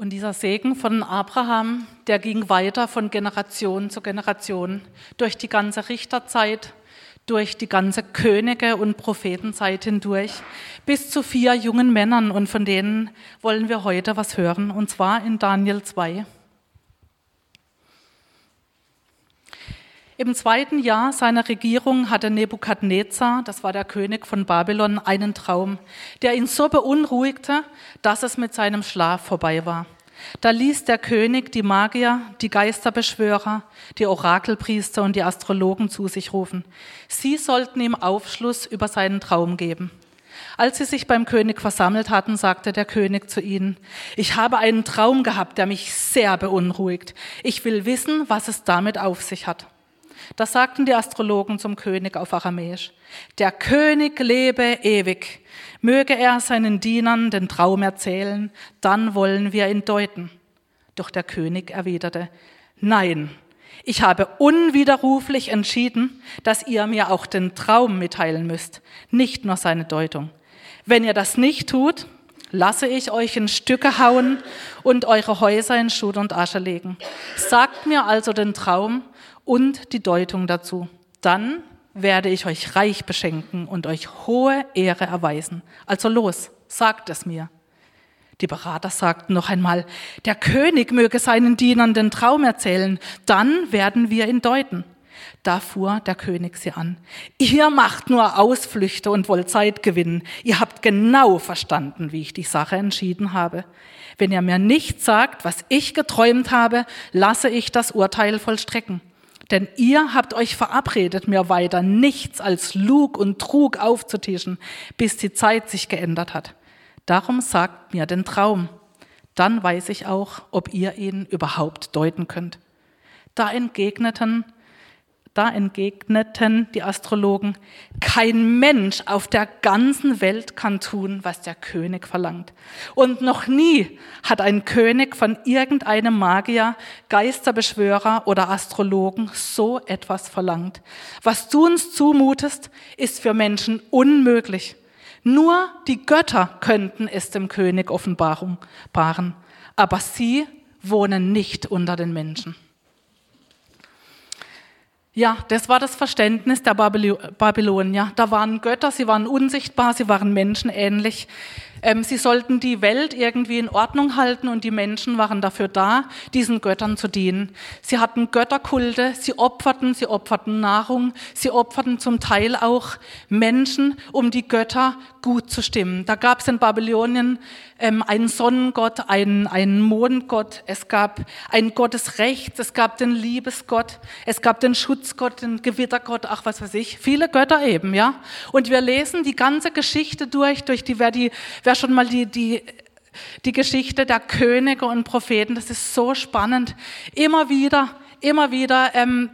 Und dieser Segen von Abraham, der ging weiter von Generation zu Generation durch die ganze Richterzeit, durch die ganze Könige- und Prophetenzeit hindurch, bis zu vier jungen Männern. Und von denen wollen wir heute was hören, und zwar in Daniel 2. Im zweiten Jahr seiner Regierung hatte Nebukadnezar, das war der König von Babylon, einen Traum, der ihn so beunruhigte, dass es mit seinem Schlaf vorbei war. Da ließ der König die Magier, die Geisterbeschwörer, die Orakelpriester und die Astrologen zu sich rufen. Sie sollten ihm Aufschluss über seinen Traum geben. Als sie sich beim König versammelt hatten, sagte der König zu ihnen, ich habe einen Traum gehabt, der mich sehr beunruhigt. Ich will wissen, was es damit auf sich hat. Das sagten die Astrologen zum König auf Aramäisch. Der König lebe ewig. Möge er seinen Dienern den Traum erzählen, dann wollen wir ihn deuten. Doch der König erwiderte, nein, ich habe unwiderruflich entschieden, dass ihr mir auch den Traum mitteilen müsst, nicht nur seine Deutung. Wenn ihr das nicht tut, lasse ich euch in Stücke hauen und eure Häuser in Schutt und Asche legen. Sagt mir also den Traum und die Deutung dazu. Dann werde ich euch reich beschenken und euch hohe Ehre erweisen. Also los, sagt es mir. Die Berater sagten noch einmal, der König möge seinen Dienern den Traum erzählen, dann werden wir ihn deuten. Da fuhr der König sie an. Ihr macht nur Ausflüchte und wollt Zeit gewinnen. Ihr habt genau verstanden, wie ich die Sache entschieden habe. Wenn ihr mir nicht sagt, was ich geträumt habe, lasse ich das Urteil vollstrecken. Denn ihr habt euch verabredet, mir weiter nichts als Lug und Trug aufzutischen, bis die Zeit sich geändert hat. Darum sagt mir den Traum. Dann weiß ich auch, ob ihr ihn überhaupt deuten könnt. Da entgegneten da entgegneten die Astrologen, kein Mensch auf der ganzen Welt kann tun, was der König verlangt. Und noch nie hat ein König von irgendeinem Magier, Geisterbeschwörer oder Astrologen so etwas verlangt. Was du uns zumutest, ist für Menschen unmöglich. Nur die Götter könnten es dem König offenbaren, aber sie wohnen nicht unter den Menschen. Ja, das war das Verständnis der Babylonier. Da waren Götter, sie waren unsichtbar, sie waren menschenähnlich. Ähm, sie sollten die Welt irgendwie in Ordnung halten und die Menschen waren dafür da, diesen Göttern zu dienen. Sie hatten Götterkulte, sie opferten, sie opferten Nahrung, sie opferten zum Teil auch Menschen, um die Götter gut zu stimmen. Da gab es in Babylonien ähm, einen Sonnengott, einen, einen Mondgott, es gab einen Gott des Rechts, es gab den Liebesgott, es gab den Schutzgott, den Gewittergott, ach was weiß ich, viele Götter eben, ja. Und wir lesen die ganze Geschichte durch, durch die, wer die, wer wer schon mal die, die, die Geschichte der Könige und Propheten, das ist so spannend. Immer wieder, immer wieder ähm,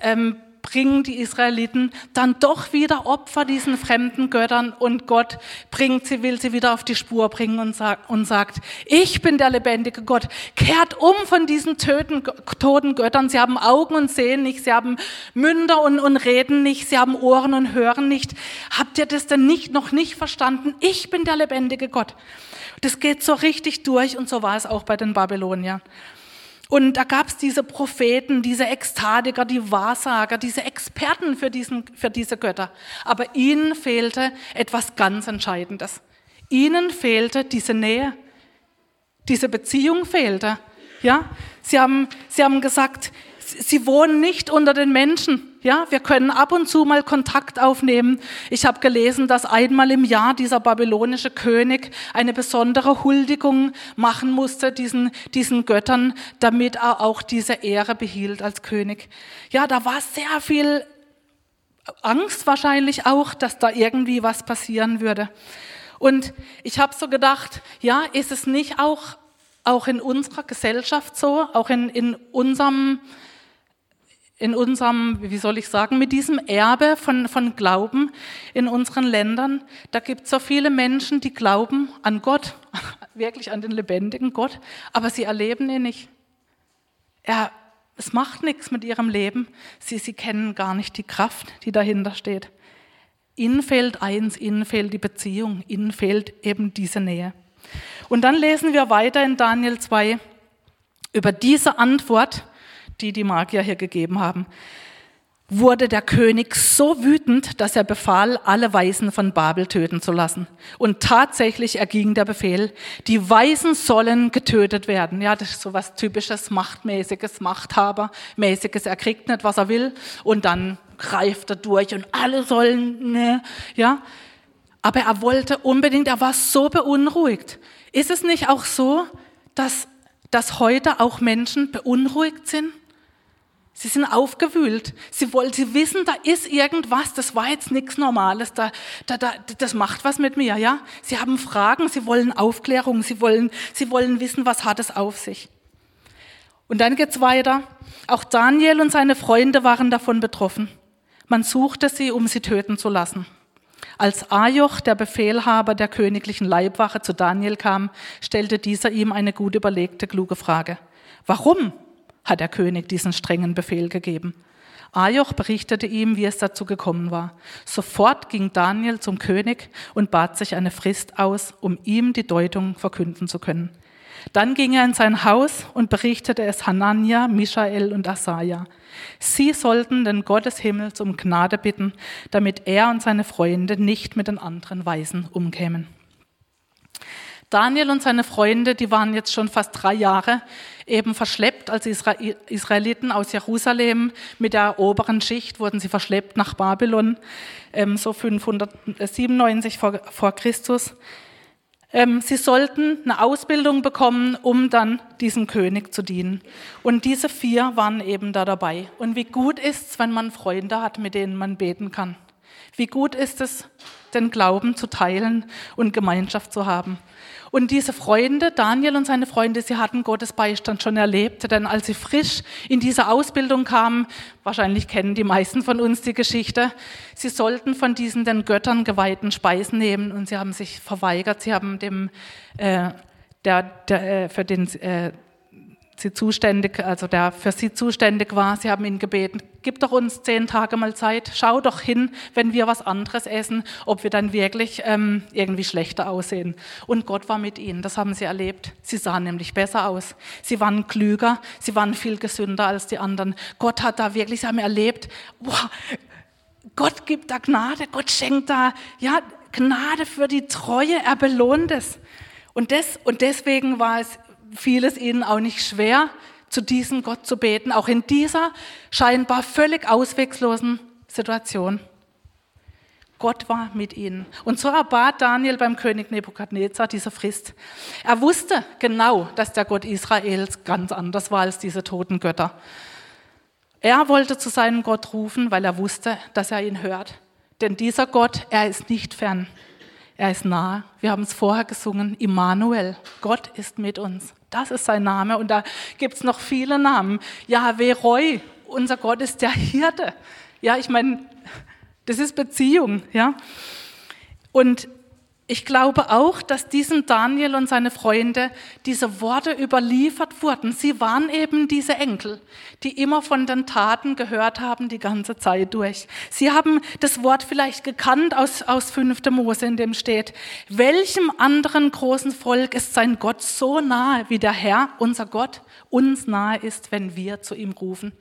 ähm, bringen die Israeliten dann doch wieder Opfer diesen fremden Göttern und Gott bringt sie, will sie wieder auf die Spur bringen und sagt, und sagt ich bin der lebendige Gott. Kehrt um von diesen töten, toten Göttern. Sie haben Augen und sehen nicht, sie haben Münder und, und reden nicht, sie haben Ohren und hören nicht. Habt ihr das denn nicht, noch nicht verstanden? Ich bin der lebendige Gott. Das geht so richtig durch und so war es auch bei den Babyloniern. Und da gab es diese Propheten, diese Ekstatiker, die Wahrsager, diese Experten für, diesen, für diese Götter. Aber ihnen fehlte etwas ganz Entscheidendes. Ihnen fehlte diese Nähe. Diese Beziehung fehlte. Ja? Sie, haben, sie haben gesagt, sie wohnen nicht unter den Menschen. Ja, wir können ab und zu mal Kontakt aufnehmen. Ich habe gelesen, dass einmal im Jahr dieser babylonische König eine besondere Huldigung machen musste diesen, diesen Göttern, damit er auch diese Ehre behielt als König. Ja, da war sehr viel Angst wahrscheinlich auch, dass da irgendwie was passieren würde. Und ich habe so gedacht, ja, ist es nicht auch, auch in unserer Gesellschaft so, auch in, in unserem in unserem, wie soll ich sagen, mit diesem Erbe von, von Glauben in unseren Ländern. Da gibt es so viele Menschen, die glauben an Gott, wirklich an den lebendigen Gott, aber sie erleben ihn nicht. Er, es macht nichts mit ihrem Leben. Sie, sie kennen gar nicht die Kraft, die dahinter steht. Ihnen fehlt eins, ihnen fehlt die Beziehung, ihnen fehlt eben diese Nähe. Und dann lesen wir weiter in Daniel 2 über diese Antwort, die die Magier hier gegeben haben wurde der König so wütend, dass er befahl, alle Weisen von Babel töten zu lassen. Und tatsächlich erging der Befehl, die Weisen sollen getötet werden. Ja, das ist so was typisches, machtmäßiges, Machthabermäßiges. Er kriegt nicht, was er will und dann greift er durch und alle sollen, ne, ja. Aber er wollte unbedingt, er war so beunruhigt. Ist es nicht auch so, dass, dass heute auch Menschen beunruhigt sind? Sie sind aufgewühlt. Sie wollen, sie wissen, da ist irgendwas. Das war jetzt nichts Normales. Da, da, da, das macht was mit mir, ja. Sie haben Fragen. Sie wollen Aufklärung. Sie wollen, sie wollen wissen, was hat es auf sich. Und dann geht's weiter. Auch Daniel und seine Freunde waren davon betroffen. Man suchte sie, um sie töten zu lassen. Als Ajoch, der Befehlhaber der königlichen Leibwache, zu Daniel kam, stellte dieser ihm eine gut überlegte, kluge Frage. Warum hat der König diesen strengen Befehl gegeben. Ajoch berichtete ihm, wie es dazu gekommen war. Sofort ging Daniel zum König und bat sich eine Frist aus, um ihm die Deutung verkünden zu können. Dann ging er in sein Haus und berichtete es Hanania, Michael und Asaja. Sie sollten den Gott des Himmels um Gnade bitten, damit er und seine Freunde nicht mit den anderen Weisen umkämen. Daniel und seine Freunde, die waren jetzt schon fast drei Jahre eben verschleppt als Israeliten aus Jerusalem. Mit der oberen Schicht wurden sie verschleppt nach Babylon, ähm, so 597 vor, Christus. Ähm, sie sollten eine Ausbildung bekommen, um dann diesem König zu dienen. Und diese vier waren eben da dabei. Und wie gut ist es, wenn man Freunde hat, mit denen man beten kann. Wie gut ist es, den Glauben zu teilen und Gemeinschaft zu haben. Und diese Freunde, Daniel und seine Freunde, sie hatten Gottes Beistand schon erlebt, denn als sie frisch in diese Ausbildung kamen, wahrscheinlich kennen die meisten von uns die Geschichte, sie sollten von diesen den Göttern geweihten Speisen nehmen und sie haben sich verweigert, sie haben dem, äh, der, der, äh, für den äh, sie zuständig, also der für sie zuständig war. Sie haben ihn gebeten, gib doch uns zehn Tage mal Zeit, schau doch hin, wenn wir was anderes essen, ob wir dann wirklich ähm, irgendwie schlechter aussehen. Und Gott war mit ihnen, das haben sie erlebt. Sie sahen nämlich besser aus. Sie waren klüger, sie waren viel gesünder als die anderen. Gott hat da wirklich, sie haben erlebt, boah, Gott gibt da Gnade, Gott schenkt da, ja, Gnade für die Treue, er belohnt es. Und, das, und deswegen war es fiel es ihnen auch nicht schwer, zu diesem Gott zu beten, auch in dieser scheinbar völlig ausweglosen Situation. Gott war mit ihnen. Und so erbat Daniel beim König Nebukadnezar diese Frist. Er wusste genau, dass der Gott Israels ganz anders war als diese toten Götter. Er wollte zu seinem Gott rufen, weil er wusste, dass er ihn hört. Denn dieser Gott, er ist nicht fern. Er ist nah. Wir haben es vorher gesungen, Immanuel. Gott ist mit uns. Das ist sein Name. Und da gibt es noch viele Namen. Yahweh Roy, unser Gott ist der Hirte. Ja, ich meine, das ist Beziehung. Ja. Und ich glaube auch, dass diesem Daniel und seine Freunde diese Worte überliefert wurden. Sie waren eben diese Enkel, die immer von den Taten gehört haben die ganze Zeit durch. Sie haben das Wort vielleicht gekannt aus, aus 5. Mose, in dem steht, welchem anderen großen Volk ist sein Gott so nahe, wie der Herr, unser Gott, uns nahe ist, wenn wir zu ihm rufen.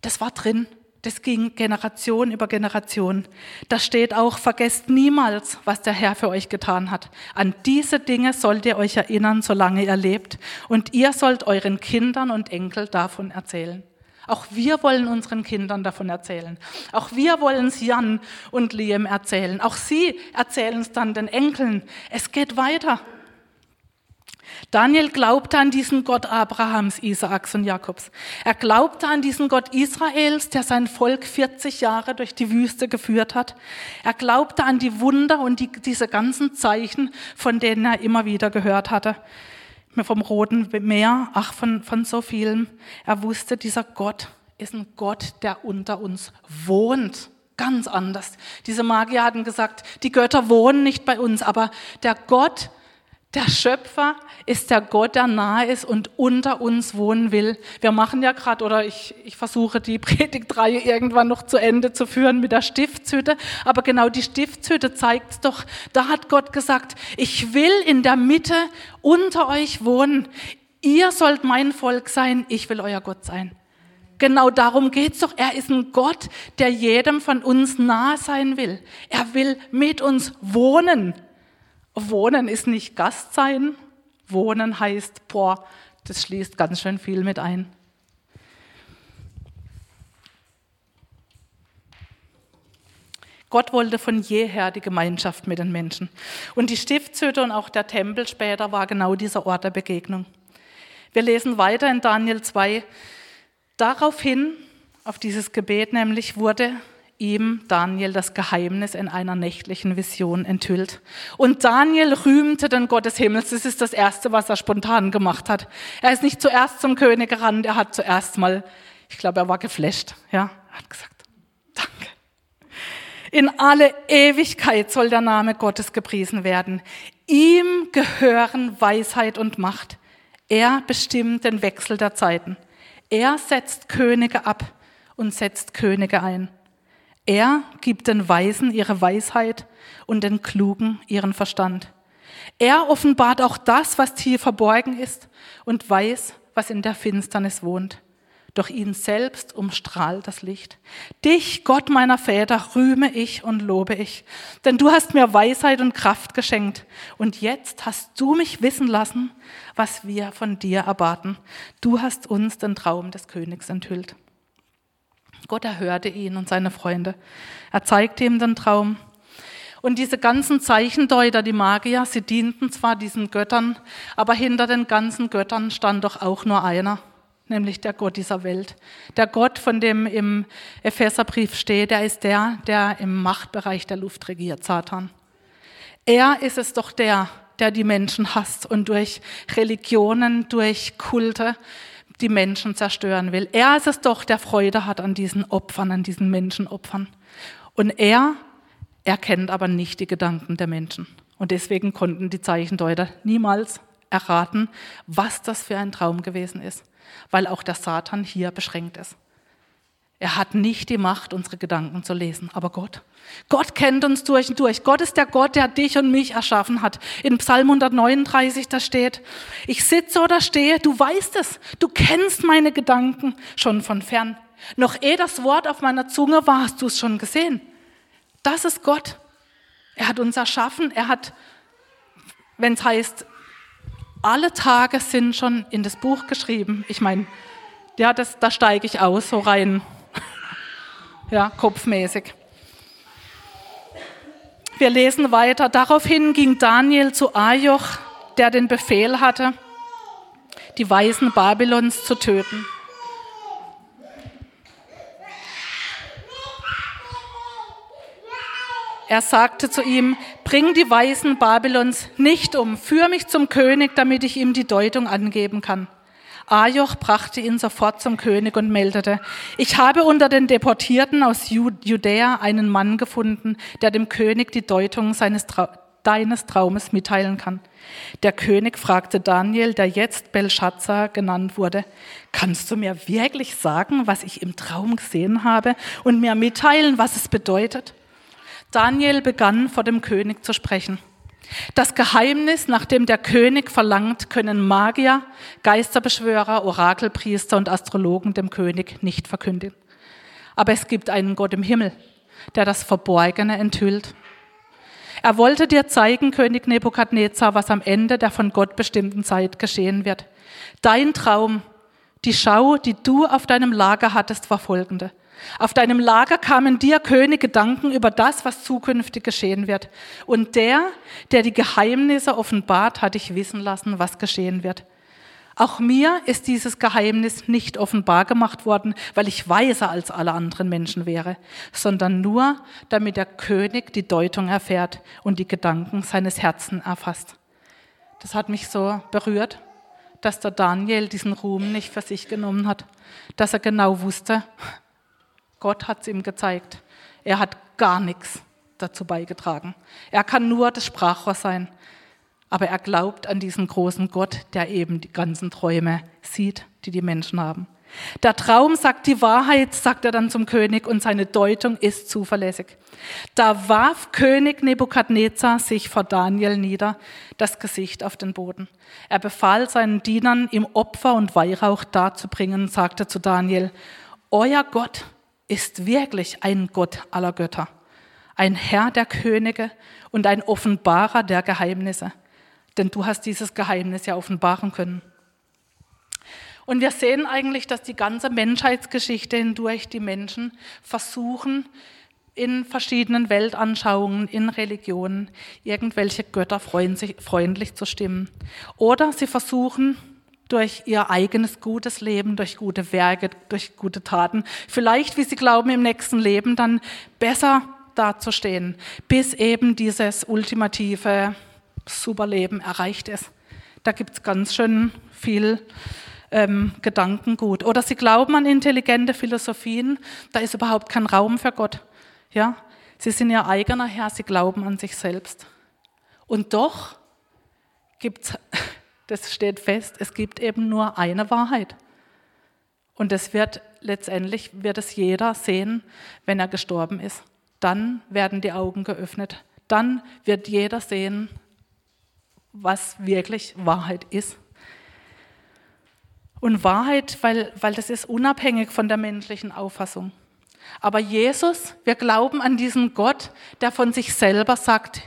Das war drin. Das ging Generation über Generation. Da steht auch, vergesst niemals, was der Herr für euch getan hat. An diese Dinge sollt ihr euch erinnern, solange ihr lebt. Und ihr sollt euren Kindern und Enkel davon erzählen. Auch wir wollen unseren Kindern davon erzählen. Auch wir wollen es Jan und Liam erzählen. Auch sie erzählen es dann den Enkeln. Es geht weiter. Daniel glaubte an diesen Gott Abrahams, Isaaks und Jakobs. Er glaubte an diesen Gott Israels, der sein Volk 40 Jahre durch die Wüste geführt hat. Er glaubte an die Wunder und die, diese ganzen Zeichen, von denen er immer wieder gehört hatte. Vom Roten Meer, ach, von, von so vielem. Er wusste, dieser Gott ist ein Gott, der unter uns wohnt ganz anders. Diese Magier hatten gesagt, die Götter wohnen nicht bei uns, aber der Gott, Der Schöpfer ist der Gott, der nahe ist und unter uns wohnen will. Wir machen ja gerade, oder ich, ich versuche die Predigtreihe irgendwann noch zu Ende zu führen mit der Stiftshütte. Aber genau die Stiftshütte zeigt doch. Da hat Gott gesagt, ich will in der Mitte unter euch wohnen. Ihr sollt mein Volk sein, ich will euer Gott sein. Genau darum geht's doch. Er ist ein Gott, der jedem von uns nahe sein will. Er will mit uns wohnen. Wohnen ist nicht Gast sein. Wohnen heißt, boah, das schließt ganz schön viel mit ein. Gott wollte von jeher die Gemeinschaft mit den Menschen. Und die Stiftshütte und auch der Tempel später war genau dieser Ort der Begegnung. Wir lesen weiter in Daniel 2. Daraufhin, auf dieses Gebet nämlich, wurde ihm Daniel das Geheimnis in einer nächtlichen Vision enthüllt. Und Daniel rühmte den Gott des Himmels. Das ist das Erste, was er spontan gemacht hat. Er ist nicht zuerst zum König gerannt, er hat zuerst mal, ich glaube, er war geflasht. Ja, er hat gesagt, danke. In alle Ewigkeit soll der Name Gottes gepriesen werden. Ihm gehören Weisheit und Macht. Er bestimmt den Wechsel der Zeiten. Er setzt Könige ab und setzt Könige ein. Er gibt den Weisen ihre Weisheit und den Klugen ihren Verstand. Er offenbart auch das, was tief verborgen ist und weiß, was in der Finsternis wohnt. Doch ihn selbst umstrahlt das Licht. Dich, Gott meiner Väter, rühme ich und lobe ich, denn du hast mir Weisheit und Kraft geschenkt. Und jetzt hast du mich wissen lassen, was wir von dir erwarten. Du hast uns den Traum des Königs enthüllt. Gott erhörte ihn und seine Freunde. Er zeigte ihm den Traum. Und diese ganzen Zeichendeuter, die Magier, sie dienten zwar diesen Göttern, aber hinter den ganzen Göttern stand doch auch nur einer, nämlich der Gott dieser Welt. Der Gott, von dem im Epheserbrief steht, der ist der, der im Machtbereich der Luft regiert, Satan. Er ist es doch der, der die Menschen hasst und durch Religionen, durch Kulte die Menschen zerstören will. Er ist es doch, der Freude hat an diesen Opfern, an diesen Menschenopfern. Und er erkennt aber nicht die Gedanken der Menschen. Und deswegen konnten die Zeichendeuter niemals erraten, was das für ein Traum gewesen ist, weil auch der Satan hier beschränkt ist. Er hat nicht die Macht, unsere Gedanken zu lesen, aber Gott. Gott kennt uns durch und durch. Gott ist der Gott, der dich und mich erschaffen hat. In Psalm 139, da steht, ich sitze oder stehe, du weißt es, du kennst meine Gedanken schon von fern. Noch ehe das Wort auf meiner Zunge war, hast du es schon gesehen. Das ist Gott. Er hat uns erschaffen. Er hat, wenn es heißt, alle Tage sind schon in das Buch geschrieben. Ich meine, ja, das, da steige ich aus, so rein ja, kopfmäßig. Wir lesen weiter. Daraufhin ging Daniel zu Ajoch, der den Befehl hatte, die Weisen Babylons zu töten. Er sagte zu ihm, bring die Weisen Babylons nicht um, führ mich zum König, damit ich ihm die Deutung angeben kann. Ajoch brachte ihn sofort zum König und meldete, ich habe unter den Deportierten aus Judäa einen Mann gefunden, der dem König die Deutung seines Trau deines Traumes mitteilen kann. Der König fragte Daniel, der jetzt Belshazzar genannt wurde, kannst du mir wirklich sagen, was ich im Traum gesehen habe und mir mitteilen, was es bedeutet? Daniel begann vor dem König zu sprechen. Das Geheimnis, nach dem der König verlangt, können Magier, Geisterbeschwörer, Orakelpriester und Astrologen dem König nicht verkünden. Aber es gibt einen Gott im Himmel, der das Verborgene enthüllt. Er wollte dir zeigen, König Nebukadnezar, was am Ende der von Gott bestimmten Zeit geschehen wird. Dein Traum, die Schau, die du auf deinem Lager hattest, war folgende. Auf deinem Lager kamen dir, König, Gedanken über das, was zukünftig geschehen wird. Und der, der die Geheimnisse offenbart, hat dich wissen lassen, was geschehen wird. Auch mir ist dieses Geheimnis nicht offenbar gemacht worden, weil ich weiser als alle anderen Menschen wäre, sondern nur, damit der König die Deutung erfährt und die Gedanken seines Herzens erfasst. Das hat mich so berührt, dass der Daniel diesen Ruhm nicht für sich genommen hat, dass er genau wusste, Gott hat es ihm gezeigt. Er hat gar nichts dazu beigetragen. Er kann nur das Sprachrohr sein. Aber er glaubt an diesen großen Gott, der eben die ganzen Träume sieht, die die Menschen haben. Der Traum sagt die Wahrheit, sagt er dann zum König, und seine Deutung ist zuverlässig. Da warf König Nebukadnezar sich vor Daniel nieder, das Gesicht auf den Boden. Er befahl seinen Dienern, ihm Opfer und Weihrauch darzubringen, sagte zu Daniel, Euer Gott ist wirklich ein Gott aller Götter, ein Herr der Könige und ein Offenbarer der Geheimnisse. Denn du hast dieses Geheimnis ja offenbaren können. Und wir sehen eigentlich, dass die ganze Menschheitsgeschichte hindurch die Menschen versuchen, in verschiedenen Weltanschauungen, in Religionen, irgendwelche Götter freundlich zu stimmen. Oder sie versuchen, durch ihr eigenes gutes Leben, durch gute Werke, durch gute Taten, vielleicht, wie sie glauben, im nächsten Leben dann besser dazustehen, bis eben dieses ultimative Superleben erreicht ist. Da gibt es ganz schön viel ähm, Gedankengut. Oder sie glauben an intelligente Philosophien, da ist überhaupt kein Raum für Gott. Ja? Sie sind ihr eigener Herr, sie glauben an sich selbst. Und doch gibt es, das steht fest, es gibt eben nur eine Wahrheit. Und das wird letztendlich, wird es jeder sehen, wenn er gestorben ist. Dann werden die Augen geöffnet. Dann wird jeder sehen, was wirklich Wahrheit ist. Und Wahrheit, weil, weil das ist unabhängig von der menschlichen Auffassung. Aber Jesus, wir glauben an diesen Gott, der von sich selber sagt,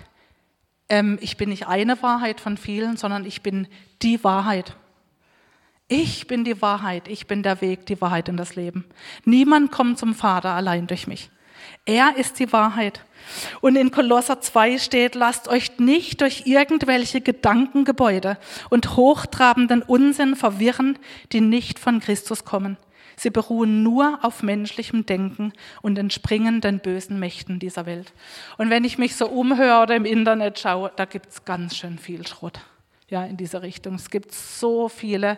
ähm, ich bin nicht eine Wahrheit von vielen, sondern ich bin die Wahrheit. Ich bin die Wahrheit, ich bin der Weg, die Wahrheit in das Leben. Niemand kommt zum Vater allein durch mich. Er ist die Wahrheit. Und in Kolosser 2 steht, lasst euch nicht durch irgendwelche Gedankengebäude und hochtrabenden Unsinn verwirren, die nicht von Christus kommen. Sie beruhen nur auf menschlichem Denken und entspringen den bösen Mächten dieser Welt. Und wenn ich mich so umhöre oder im Internet schaue, da gibt es ganz schön viel Schrott ja, in diese Richtung. Es gibt so viele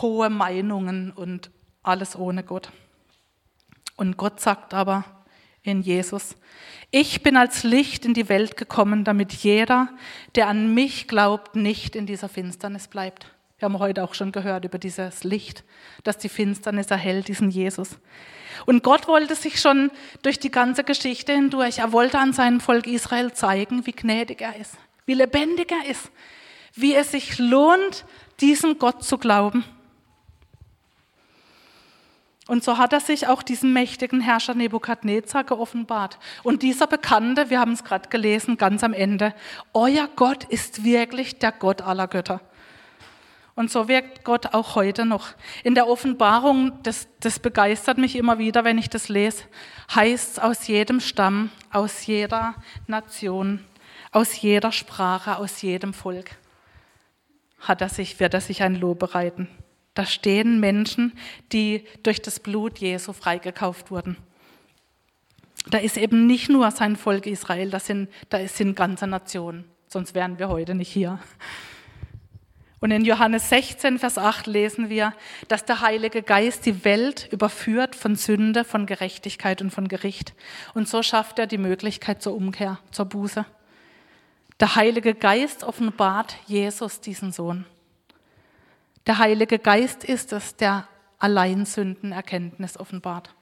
hohe Meinungen und alles ohne Gott. Und Gott sagt aber, in Jesus. Ich bin als Licht in die Welt gekommen, damit jeder, der an mich glaubt, nicht in dieser Finsternis bleibt. Wir haben heute auch schon gehört über dieses Licht, das die Finsternis erhält, diesen Jesus. Und Gott wollte sich schon durch die ganze Geschichte hindurch, er wollte an seinem Volk Israel zeigen, wie gnädig er ist, wie lebendig er ist, wie es sich lohnt, diesem Gott zu glauben. Und so hat er sich auch diesem mächtigen Herrscher Nebukadnezar geoffenbart. Und dieser Bekannte, wir haben es gerade gelesen, ganz am Ende, euer Gott ist wirklich der Gott aller Götter. Und so wirkt Gott auch heute noch. In der Offenbarung, das, das begeistert mich immer wieder, wenn ich das lese, heißt es aus jedem Stamm, aus jeder Nation, aus jeder Sprache, aus jedem Volk hat er sich, wird er sich ein Lob bereiten. Da stehen Menschen, die durch das Blut Jesu freigekauft wurden. Da ist eben nicht nur sein Volk Israel, da sind, da sind ganze Nationen, sonst wären wir heute nicht hier. Und in Johannes 16, Vers 8 lesen wir, dass der Heilige Geist die Welt überführt von Sünde, von Gerechtigkeit und von Gericht. Und so schafft er die Möglichkeit zur Umkehr, zur Buße. Der Heilige Geist offenbart Jesus, diesen Sohn. Der Heilige Geist ist es, der allein Sündenerkenntnis offenbart.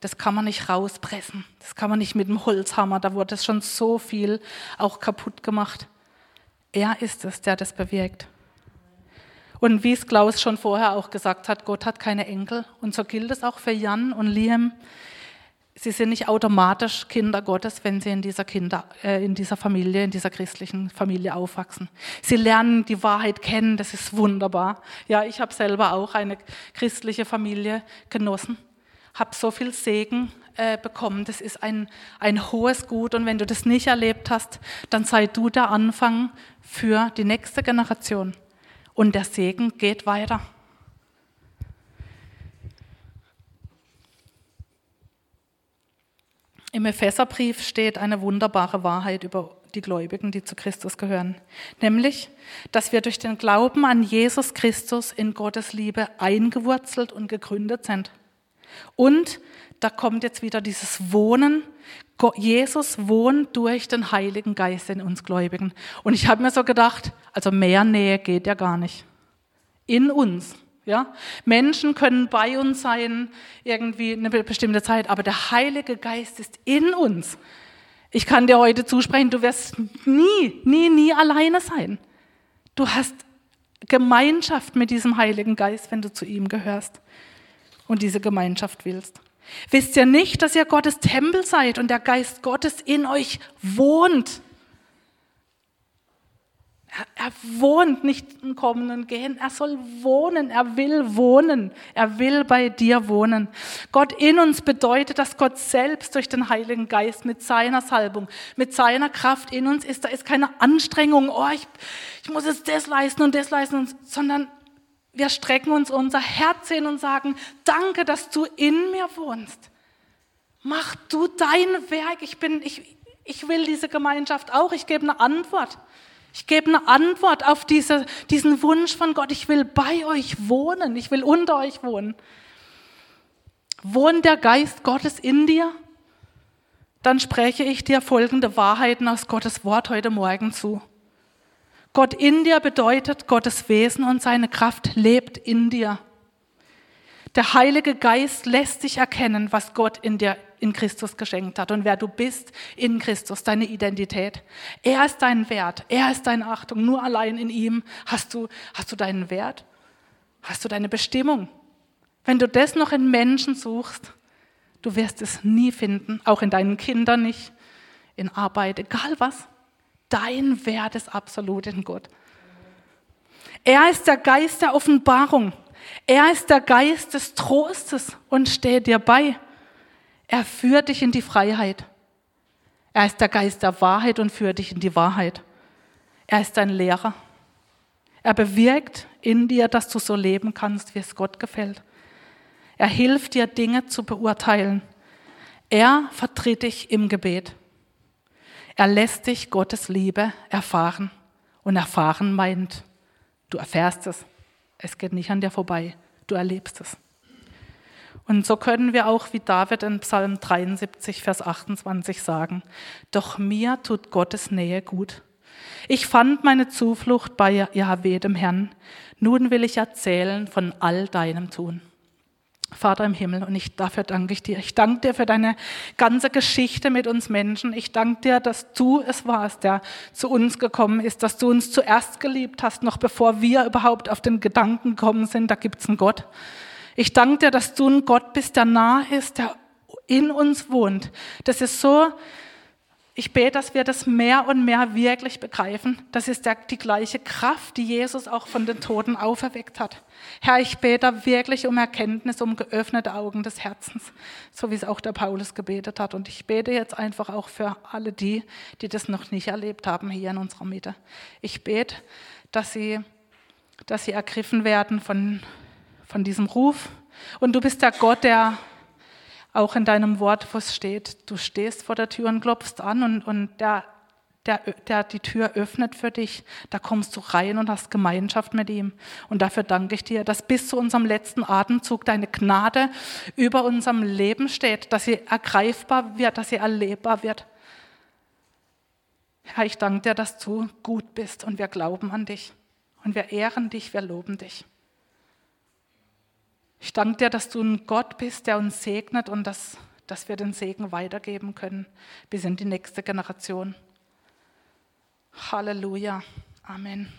Das kann man nicht rauspressen. Das kann man nicht mit dem Holzhammer. Da wurde schon so viel auch kaputt gemacht. Er ist es, der das bewirkt. Und wie es Klaus schon vorher auch gesagt hat, Gott hat keine Enkel. Und so gilt es auch für Jan und Liam. Sie sind nicht automatisch Kinder Gottes, wenn sie in dieser, Kinder, äh, in dieser Familie, in dieser christlichen Familie aufwachsen. Sie lernen die Wahrheit kennen, das ist wunderbar. Ja, ich habe selber auch eine christliche Familie genossen, habe so viel Segen äh, bekommen. Das ist ein, ein hohes Gut und wenn du das nicht erlebt hast, dann sei du der Anfang für die nächste Generation. Und der Segen geht weiter. Im Epheserbrief steht eine wunderbare Wahrheit über die Gläubigen, die zu Christus gehören, nämlich, dass wir durch den Glauben an Jesus Christus in Gottes Liebe eingewurzelt und gegründet sind. Und da kommt jetzt wieder dieses Wohnen. Jesus wohnt durch den Heiligen Geist in uns Gläubigen. Und ich habe mir so gedacht, also mehr Nähe geht ja gar nicht. In uns. Ja? Menschen können bei uns sein, irgendwie eine bestimmte Zeit, aber der Heilige Geist ist in uns. Ich kann dir heute zusprechen, du wirst nie, nie, nie alleine sein. Du hast Gemeinschaft mit diesem Heiligen Geist, wenn du zu ihm gehörst und diese Gemeinschaft willst. Wisst ihr nicht, dass ihr Gottes Tempel seid und der Geist Gottes in euch wohnt? Er, wohnt nicht im Kommen und Gehen, er soll wohnen, er will wohnen, er will bei dir wohnen. Gott in uns bedeutet, dass Gott selbst durch den Heiligen Geist mit seiner Salbung, mit seiner Kraft in uns ist. Da ist keine Anstrengung, oh, ich, ich muss jetzt das leisten und das leisten, sondern wir strecken uns unser Herz hin und sagen, danke, dass du in mir wohnst. Mach du dein Werk. Ich, bin, ich, ich will diese Gemeinschaft auch. Ich gebe eine Antwort. Ich gebe eine Antwort auf diese, diesen Wunsch von Gott. Ich will bei euch wohnen. Ich will unter euch wohnen. Wohnt der Geist Gottes in dir? Dann spreche ich dir folgende Wahrheiten aus Gottes Wort heute Morgen zu. Gott in dir bedeutet, Gottes Wesen und seine Kraft lebt in dir. Der Heilige Geist lässt dich erkennen, was Gott in dir in Christus geschenkt hat und wer du bist in Christus, deine Identität. Er ist dein Wert, er ist deine Achtung. Nur allein in ihm hast du, hast du deinen Wert, hast du deine Bestimmung. Wenn du das noch in Menschen suchst, du wirst es nie finden, auch in deinen Kindern nicht, in Arbeit, egal was. Dein Wert ist absolut in Gott. Er ist der Geist der Offenbarung. Er ist der Geist des Trostes und steht dir bei. Er führt dich in die Freiheit. Er ist der Geist der Wahrheit und führt dich in die Wahrheit. Er ist dein Lehrer. Er bewirkt in dir, dass du so leben kannst, wie es Gott gefällt. Er hilft dir, Dinge zu beurteilen. Er vertritt dich im Gebet. Er lässt dich Gottes Liebe erfahren. Und erfahren meint, du erfährst es. Es geht nicht an dir vorbei. Du erlebst es. Und so können wir auch wie David in Psalm 73, Vers 28 sagen, doch mir tut Gottes Nähe gut. Ich fand meine Zuflucht bei Yahweh, dem Herrn. Nun will ich erzählen von all deinem Tun. Vater im Himmel, und ich, dafür danke ich dir. Ich danke dir für deine ganze Geschichte mit uns Menschen. Ich danke dir, dass du es warst, der zu uns gekommen ist, dass du uns zuerst geliebt hast, noch bevor wir überhaupt auf den Gedanken gekommen sind, da gibt es einen Gott. Ich danke dir, dass du ein Gott bist, der nah ist, der in uns wohnt. Das ist so ich bete, dass wir das mehr und mehr wirklich begreifen. Das ist der, die gleiche Kraft, die Jesus auch von den Toten auferweckt hat. Herr, ich bete wirklich um Erkenntnis, um geöffnete Augen des Herzens, so wie es auch der Paulus gebetet hat. Und ich bete jetzt einfach auch für alle die, die das noch nicht erlebt haben hier in unserer Mitte. Ich bete, dass sie, dass sie ergriffen werden von, von diesem Ruf. Und du bist der Gott, der auch in deinem Wort, wo es steht, du stehst vor der Tür und klopfst an und, und der, der, der die Tür öffnet für dich, da kommst du rein und hast Gemeinschaft mit ihm. Und dafür danke ich dir, dass bis zu unserem letzten Atemzug deine Gnade über unserem Leben steht, dass sie ergreifbar wird, dass sie erlebbar wird. Herr, ich danke dir, dass du gut bist und wir glauben an dich und wir ehren dich, wir loben dich. Ich danke dir, dass du ein Gott bist, der uns segnet und dass, dass wir den Segen weitergeben können bis in die nächste Generation. Halleluja. Amen.